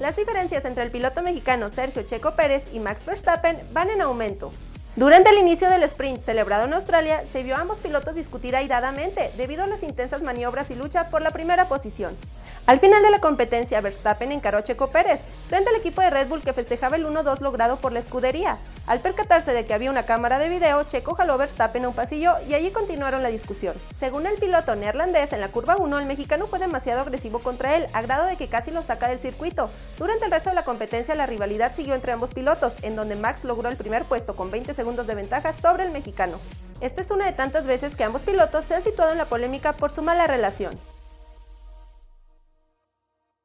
Las diferencias entre el piloto mexicano Sergio Checo Pérez y Max Verstappen van en aumento. Durante el inicio del sprint celebrado en Australia, se vio a ambos pilotos discutir airadamente debido a las intensas maniobras y lucha por la primera posición. Al final de la competencia, Verstappen encaró a Checo Pérez frente al equipo de Red Bull que festejaba el 1-2 logrado por la escudería. Al percatarse de que había una cámara de video, Checo jaló Verstappen a un pasillo y allí continuaron la discusión. Según el piloto neerlandés, en la curva 1 el mexicano fue demasiado agresivo contra él, a grado de que casi lo saca del circuito. Durante el resto de la competencia la rivalidad siguió entre ambos pilotos, en donde Max logró el primer puesto con 20 segundos de ventaja sobre el mexicano. Esta es una de tantas veces que ambos pilotos se han situado en la polémica por su mala relación.